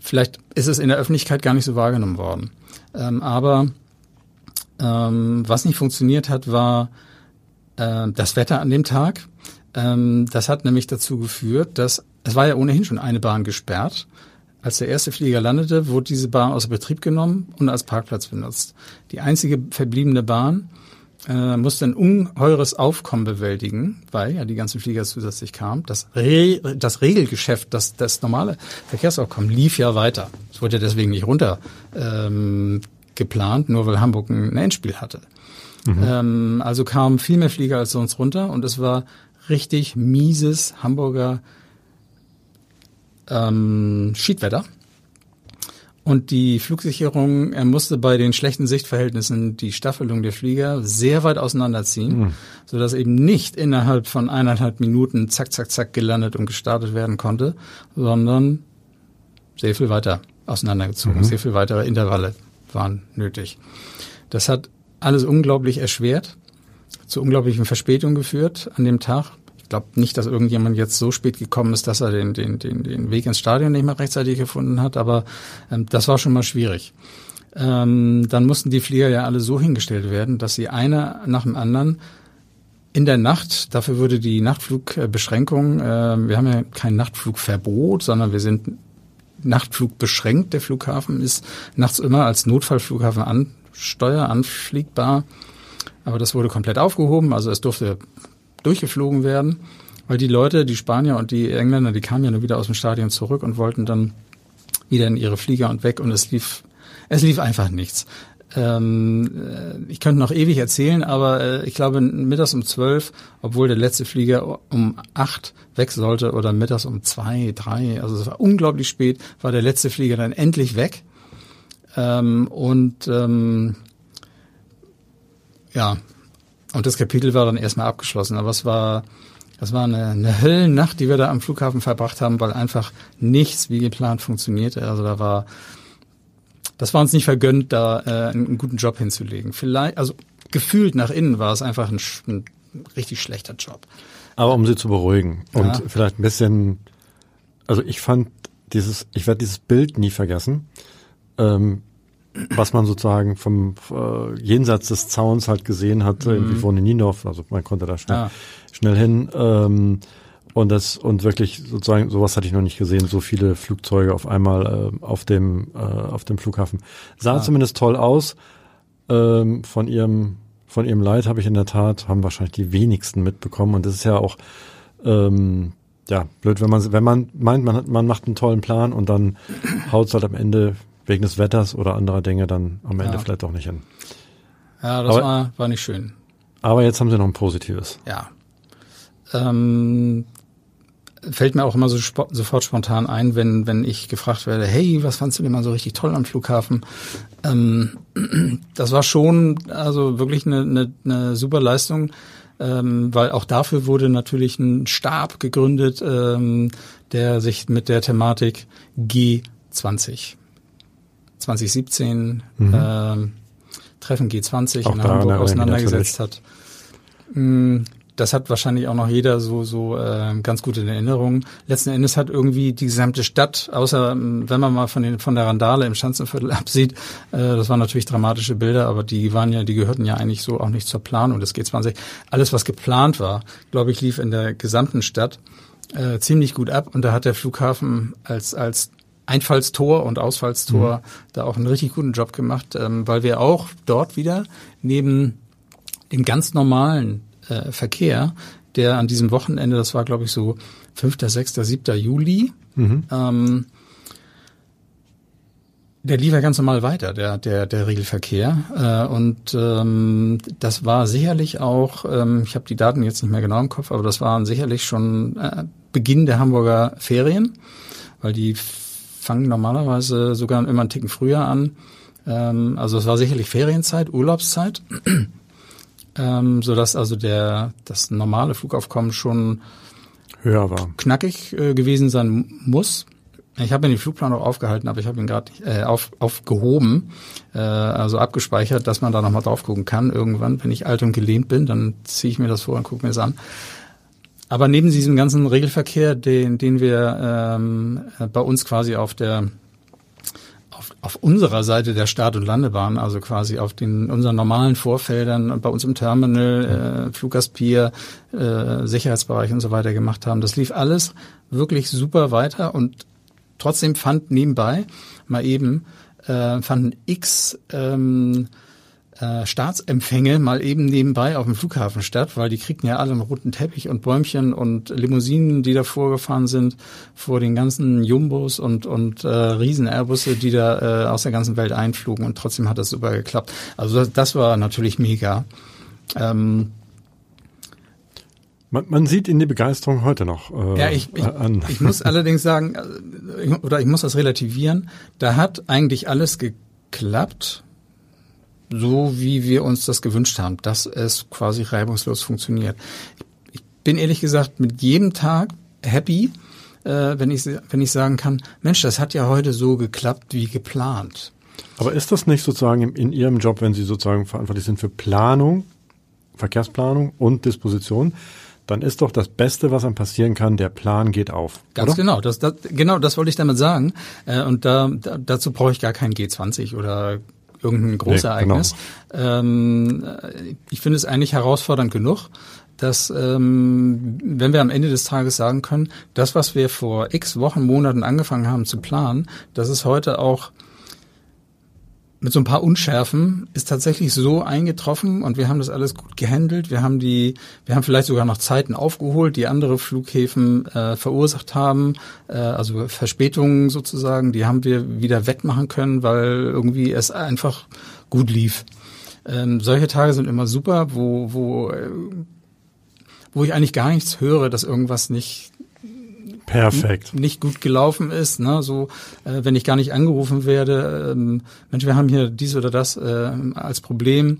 Speaker 3: vielleicht ist es in der Öffentlichkeit gar nicht so wahrgenommen worden, ähm, aber ähm, was nicht funktioniert hat, war äh, das Wetter an dem Tag. Ähm, das hat nämlich dazu geführt, dass es war ja ohnehin schon eine Bahn gesperrt. Als der erste Flieger landete, wurde diese Bahn außer Betrieb genommen und als Parkplatz benutzt. Die einzige verbliebene Bahn äh, musste ein unheures Aufkommen bewältigen, weil ja die ganzen Flieger zusätzlich kamen. Das, Re das Regelgeschäft, das, das normale Verkehrsaufkommen lief ja weiter. Es wurde ja deswegen nicht runter ähm, geplant, nur weil Hamburg ein Endspiel hatte. Mhm. Ähm, also kamen viel mehr Flieger als sonst runter und es war richtig mieses Hamburger ähm, Schiedwetter. Und die Flugsicherung er musste bei den schlechten Sichtverhältnissen die Staffelung der Flieger sehr weit auseinanderziehen, mhm. sodass eben nicht innerhalb von eineinhalb Minuten zack, zack, zack gelandet und gestartet werden konnte, sondern sehr viel weiter auseinandergezogen, mhm. sehr viel weitere Intervalle waren nötig. Das hat alles unglaublich erschwert, zu unglaublichen Verspätungen geführt an dem Tag. Ich glaube nicht, dass irgendjemand jetzt so spät gekommen ist, dass er den, den, den, den Weg ins Stadion nicht mehr rechtzeitig gefunden hat, aber ähm, das war schon mal schwierig. Ähm, dann mussten die Flieger ja alle so hingestellt werden, dass sie einer nach dem anderen in der Nacht, dafür würde die Nachtflugbeschränkung, äh, wir haben ja kein Nachtflugverbot, sondern wir sind Nachtflug beschränkt. Der Flughafen ist nachts immer als Notfallflughafen ansteuer, anfliegbar. Aber das wurde komplett aufgehoben. Also es durfte durchgeflogen werden, weil die Leute, die Spanier und die Engländer, die kamen ja nur wieder aus dem Stadion zurück und wollten dann wieder in ihre Flieger und weg und es lief, es lief einfach nichts. Ähm, äh, ich könnte noch ewig erzählen, aber äh, ich glaube mittags um zwölf, obwohl der letzte Flieger um acht weg sollte oder mittags um zwei, drei, also es war unglaublich spät, war der letzte Flieger dann endlich weg. Ähm, und ähm, ja, und das Kapitel war dann erstmal abgeschlossen. Aber es war, das war eine, eine Höllennacht, die wir da am Flughafen verbracht haben, weil einfach nichts wie geplant funktionierte. Also da war das war uns nicht vergönnt, da äh, einen guten Job hinzulegen. Vielleicht, also gefühlt nach innen war es einfach ein, ein richtig schlechter Job.
Speaker 2: Aber um sie zu beruhigen und ja. vielleicht ein bisschen, also ich fand dieses, ich werde dieses Bild nie vergessen, ähm, was man sozusagen vom äh, jenseits des Zauns halt gesehen hat, mhm. irgendwie von Niendorf, also man konnte da schnell, ah. schnell hin. Ähm, und das und wirklich sozusagen sowas hatte ich noch nicht gesehen, so viele Flugzeuge auf einmal äh, auf dem äh, auf dem Flughafen. Sah ah. zumindest toll aus. Ähm, von ihrem von ihrem Leid habe ich in der Tat haben wahrscheinlich die wenigsten mitbekommen und das ist ja auch ähm, ja blöd, wenn man wenn man meint, man hat, man macht einen tollen Plan und dann haut es halt am Ende wegen des Wetters oder anderer Dinge dann am Ende ja. vielleicht auch nicht hin.
Speaker 3: Ja, das aber, war war nicht schön.
Speaker 2: Aber jetzt haben sie noch ein positives.
Speaker 3: Ja. Ähm, fällt mir auch immer so spo sofort spontan ein, wenn, wenn ich gefragt werde, hey, was fandst du denn mal so richtig toll am Flughafen? Ähm, [CLEARS THROAT] das war schon also wirklich eine, eine, eine super Leistung, ähm, weil auch dafür wurde natürlich ein Stab gegründet, ähm, der sich mit der Thematik G20 2017 mhm. äh, Treffen G20 auch in Hamburg auseinandergesetzt hat. Mm, das hat wahrscheinlich auch noch jeder so so äh, ganz gut in Erinnerung. Letzten Endes hat irgendwie die gesamte Stadt, außer ähm, wenn man mal von den von der Randale im Schanzenviertel [LAUGHS] absieht, äh, das waren natürlich dramatische Bilder, aber die waren ja, die gehörten ja eigentlich so auch nicht zur Planung des G20. Alles, was geplant war, glaube ich, lief in der gesamten Stadt äh, ziemlich gut ab und da hat der Flughafen als als Einfallstor und Ausfallstor mhm. da auch einen richtig guten Job gemacht, ähm, weil wir auch dort wieder neben den ganz normalen äh, Verkehr, der an diesem Wochenende, das war glaube ich so 5., 6., 7. Juli, mhm. ähm, der lief ja ganz normal weiter, der, der, der Regelverkehr. Äh, und ähm, das war sicherlich auch, ähm, ich habe die Daten jetzt nicht mehr genau im Kopf, aber das waren sicherlich schon äh, Beginn der Hamburger Ferien, weil die fangen normalerweise sogar immer einen Ticken früher an. Ähm, also es war sicherlich Ferienzeit, Urlaubszeit, [CLEARS THROAT] ähm, sodass also der das normale Flugaufkommen schon
Speaker 2: höher war.
Speaker 3: Knackig äh, gewesen sein muss. Ich habe mir den Flugplan auch aufgehalten, aber ich habe ihn gerade äh, auf, aufgehoben, äh, also abgespeichert, dass man da nochmal drauf gucken kann. Irgendwann, wenn ich alt und gelehnt bin, dann ziehe ich mir das vor und gucke mir es an. Aber neben diesem ganzen Regelverkehr, den, den wir ähm, bei uns quasi auf der auf, auf unserer Seite der Start- und Landebahn, also quasi auf den unseren normalen Vorfeldern bei uns im Terminal, äh, Fluggastpier, äh, Sicherheitsbereich und so weiter gemacht haben. Das lief alles wirklich super weiter und trotzdem fand nebenbei mal eben äh, fanden X ähm, äh, Staatsempfänge mal eben nebenbei auf dem Flughafen statt, weil die kriegten ja alle einen roten Teppich und Bäumchen und Limousinen, die da vorgefahren sind, vor den ganzen Jumbos und, und äh, Riesen-Airbusse, die da äh, aus der ganzen Welt einflogen und trotzdem hat das super geklappt. Also das, das war natürlich mega. Ähm,
Speaker 2: man, man sieht Ihnen die Begeisterung heute noch
Speaker 3: äh, ja, ich, ich, an. Ich muss allerdings sagen, äh, oder ich muss das relativieren, da hat eigentlich alles geklappt, so wie wir uns das gewünscht haben, dass es quasi reibungslos funktioniert. Ich bin ehrlich gesagt mit jedem Tag happy, äh, wenn, ich, wenn ich sagen kann, Mensch, das hat ja heute so geklappt wie geplant.
Speaker 2: Aber ist das nicht sozusagen in, Ihrem Job, wenn Sie sozusagen verantwortlich sind für Planung, Verkehrsplanung und Disposition, dann ist doch das Beste, was einem passieren kann, der Plan geht auf.
Speaker 3: Ganz oder? genau, das, das, genau, das wollte ich damit sagen. Äh, und da, da, dazu brauche ich gar kein G20 oder irgendein Großereignis. Nee, genau. ähm, ich finde es eigentlich herausfordernd genug, dass ähm, wenn wir am Ende des Tages sagen können, das, was wir vor x Wochen, Monaten angefangen haben zu planen, das ist heute auch mit so ein paar Unschärfen ist tatsächlich so eingetroffen und wir haben das alles gut gehandelt. Wir haben die, wir haben vielleicht sogar noch Zeiten aufgeholt, die andere Flughäfen äh, verursacht haben, äh, also Verspätungen sozusagen, die haben wir wieder wettmachen können, weil irgendwie es einfach gut lief. Ähm, solche Tage sind immer super, wo, wo, äh, wo ich eigentlich gar nichts höre, dass irgendwas nicht
Speaker 2: Perfekt.
Speaker 3: nicht gut gelaufen ist. Ne? So, äh, wenn ich gar nicht angerufen werde, ähm, Mensch, wir haben hier dies oder das äh, als Problem.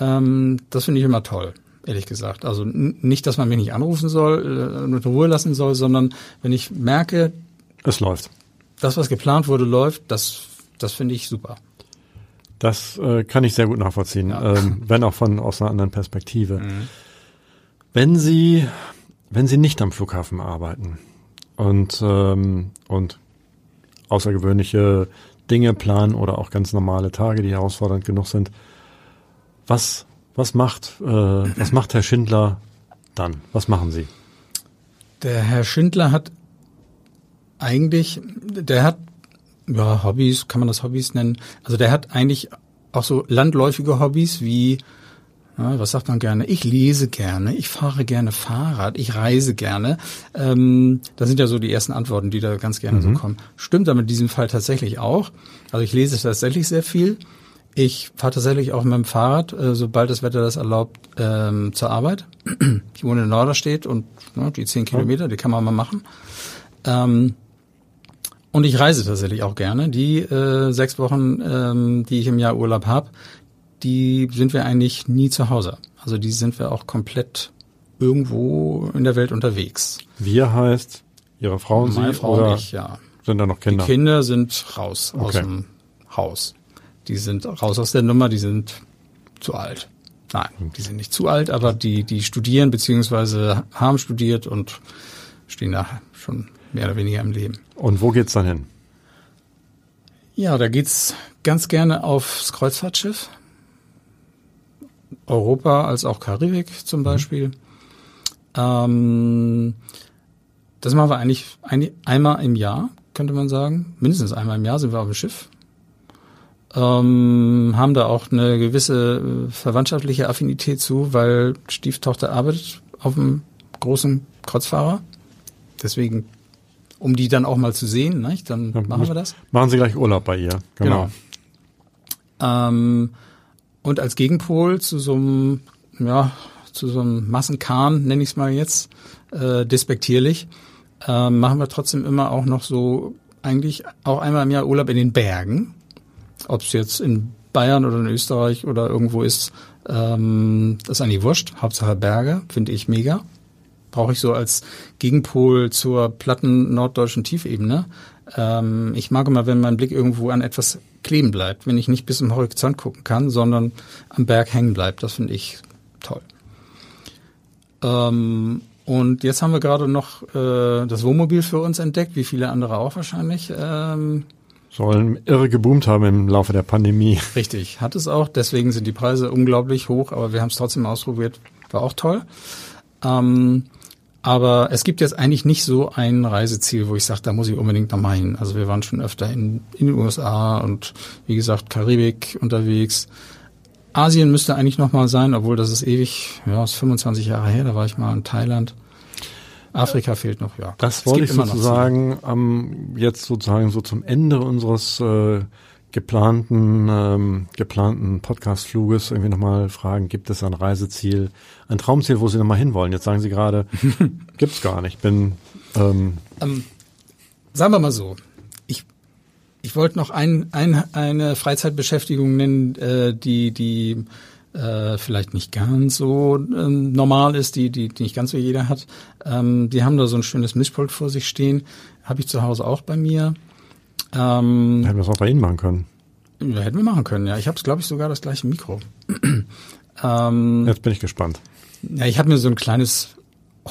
Speaker 3: Ähm, das finde ich immer toll, ehrlich gesagt. Also nicht, dass man mich nicht anrufen soll, äh, in Ruhe lassen soll, sondern wenn ich merke,
Speaker 2: es läuft.
Speaker 3: Das, was geplant wurde, läuft. Das, das finde ich super.
Speaker 2: Das äh, kann ich sehr gut nachvollziehen, ja. ähm, wenn auch von aus einer anderen Perspektive. Mhm. Wenn Sie, wenn Sie nicht am Flughafen arbeiten, und, ähm, und außergewöhnliche Dinge planen oder auch ganz normale Tage, die herausfordernd genug sind. Was, was macht, äh, was macht Herr Schindler dann? Was machen Sie?
Speaker 3: Der Herr Schindler hat eigentlich, der hat, ja, Hobbys, kann man das Hobbys nennen? Also der hat eigentlich auch so landläufige Hobbys wie ja, was sagt man gerne? Ich lese gerne, ich fahre gerne Fahrrad, ich reise gerne. Ähm, das sind ja so die ersten Antworten, die da ganz gerne mhm. so kommen. Stimmt aber in diesem Fall tatsächlich auch. Also ich lese tatsächlich sehr viel. Ich fahre tatsächlich auch mit dem Fahrrad, äh, sobald das Wetter das erlaubt, ähm, zur Arbeit. [CLEARS THROAT] ich wohne in Norderstedt und ne, die zehn Kilometer, die kann man mal machen. Ähm, und ich reise tatsächlich auch gerne. Die äh, sechs Wochen, ähm, die ich im Jahr Urlaub habe, die sind wir eigentlich nie zu Hause. Also die sind wir auch komplett irgendwo in der Welt unterwegs.
Speaker 2: Wir heißt Ihre Frau und
Speaker 3: Meine
Speaker 2: Sie
Speaker 3: Frau oder und ich, ja.
Speaker 2: Sind da noch Kinder?
Speaker 3: Die Kinder sind raus okay. aus dem Haus. Die sind raus aus der Nummer, die sind zu alt. Nein, die sind nicht zu alt, aber die, die studieren beziehungsweise haben studiert und stehen da schon mehr oder weniger im Leben.
Speaker 2: Und wo geht's dann hin?
Speaker 3: Ja, da geht's ganz gerne aufs Kreuzfahrtschiff. Europa als auch Karibik zum mhm. Beispiel. Ähm, das machen wir eigentlich ein, einmal im Jahr, könnte man sagen. Mindestens einmal im Jahr sind wir auf dem Schiff. ähm, haben da auch eine gewisse äh, verwandtschaftliche Affinität zu, weil Stieftochter arbeitet auf einem großen Kreuzfahrer. Deswegen, um die dann auch mal zu sehen, ne, dann ja, machen wir das.
Speaker 2: Machen Sie gleich Urlaub bei ihr.
Speaker 3: Genau. genau. Ähm, und als Gegenpol zu so einem, ja, zu so einem Massenkahn, nenne ich es mal jetzt, äh, despektierlich, äh, machen wir trotzdem immer auch noch so eigentlich auch einmal im Jahr Urlaub in den Bergen. Ob es jetzt in Bayern oder in Österreich oder irgendwo ist, ähm, das ist eigentlich wurscht. Hauptsache Berge, finde ich mega. Brauche ich so als Gegenpol zur platten norddeutschen Tiefebene. Ähm, ich mag immer, wenn mein Blick irgendwo an etwas kleben bleibt, wenn ich nicht bis zum Horizont gucken kann, sondern am Berg hängen bleibt. Das finde ich toll. Ähm, und jetzt haben wir gerade noch äh, das Wohnmobil für uns entdeckt, wie viele andere auch wahrscheinlich. Ähm,
Speaker 2: Sollen irre geboomt haben im Laufe der Pandemie.
Speaker 3: Richtig, hat es auch. Deswegen sind die Preise unglaublich hoch, aber wir haben es trotzdem ausprobiert. War auch toll. Ähm, aber es gibt jetzt eigentlich nicht so ein Reiseziel, wo ich sage, da muss ich unbedingt noch mal hin. Also wir waren schon öfter in, in den USA und wie gesagt Karibik unterwegs. Asien müsste eigentlich noch mal sein, obwohl das ist ewig, ja, ist 25 Jahre her, da war ich mal in Thailand. Afrika fehlt noch, ja.
Speaker 2: Das wollte ich sozusagen ähm, jetzt sozusagen so zum Ende unseres äh, geplanten ähm, geplanten Podcast-Fluges irgendwie nochmal fragen, gibt es ein Reiseziel, ein Traumziel, wo Sie nochmal hinwollen? Jetzt sagen Sie gerade, [LAUGHS] gibt's gar nicht. Bin ähm,
Speaker 3: ähm, sagen wir mal so, ich wollte noch ein, ein, eine Freizeitbeschäftigung nennen, äh, die, die äh, vielleicht nicht ganz so äh, normal ist, die, die, die nicht ganz so jeder hat. Ähm, die haben da so ein schönes Mischpult vor sich stehen. Habe ich zu Hause auch bei mir.
Speaker 2: Ähm, hätten wir es auch bei Ihnen machen können.
Speaker 3: Ja, hätten wir machen können, ja. Ich habe glaube ich, sogar das gleiche Mikro. [CLEARS THROAT]
Speaker 2: ähm, Jetzt bin ich gespannt.
Speaker 3: Ja, ich habe mir so ein kleines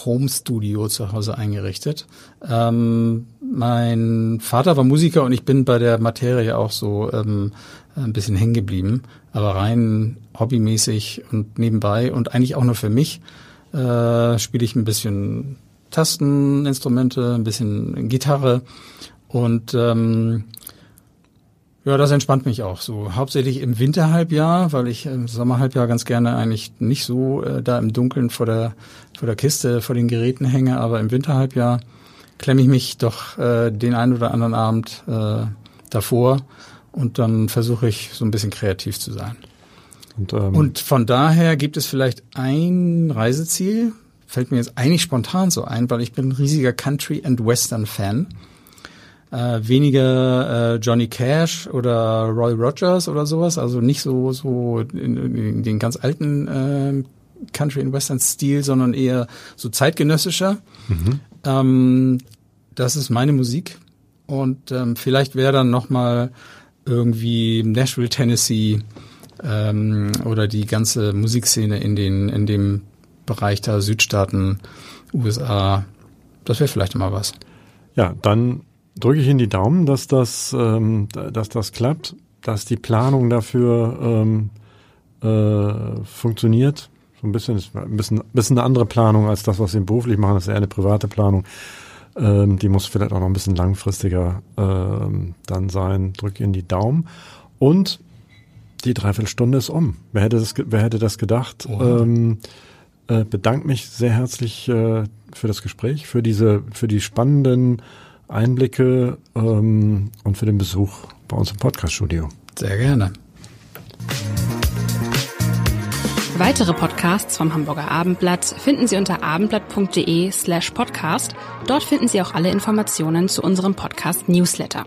Speaker 3: Home Studio zu Hause eingerichtet. Ähm, mein Vater war Musiker und ich bin bei der Materie auch so ähm, ein bisschen hängen geblieben, aber rein hobbymäßig und nebenbei und eigentlich auch nur für mich äh, spiele ich ein bisschen Tasteninstrumente, ein bisschen Gitarre und ähm, ja, das entspannt mich auch so. Hauptsächlich im Winterhalbjahr, weil ich im Sommerhalbjahr ganz gerne eigentlich nicht so äh, da im Dunkeln vor der, vor der Kiste, vor den Geräten hänge, aber im Winterhalbjahr klemme ich mich doch äh, den einen oder anderen Abend äh, davor und dann versuche ich so ein bisschen kreativ zu sein. Und, ähm, und von daher gibt es vielleicht ein Reiseziel, fällt mir jetzt eigentlich spontan so ein, weil ich bin ein riesiger Country and Western Fan äh, weniger äh, Johnny Cash oder Roy Rogers oder sowas, also nicht so so in, in den ganz alten äh, Country and Western Stil, sondern eher so zeitgenössischer. Mhm. Ähm, das ist meine Musik und ähm, vielleicht wäre dann noch mal irgendwie Nashville, Tennessee ähm, oder die ganze Musikszene in den in dem Bereich der Südstaaten, USA. Das wäre vielleicht mal was.
Speaker 2: Ja, dann drücke ich Ihnen die Daumen, dass das, ähm, dass das klappt, dass die Planung dafür ähm, äh, funktioniert. So ein bisschen ist ein bisschen, bisschen eine andere Planung als das, was Sie beruflich machen. Das ist eher eine private Planung. Ähm, die muss vielleicht auch noch ein bisschen langfristiger ähm, dann sein. Drücke Ihnen die Daumen. Und die Dreiviertelstunde ist um. Wer hätte das, wer hätte das gedacht? Oh. Ähm, äh, bedanke mich sehr herzlich äh, für das Gespräch, für diese, für die spannenden Einblicke ähm, und für den Besuch bei uns im Podcaststudio.
Speaker 3: Sehr gerne.
Speaker 1: Weitere Podcasts vom Hamburger Abendblatt finden Sie unter abendblatt.de slash podcast. Dort finden Sie auch alle Informationen zu unserem Podcast Newsletter.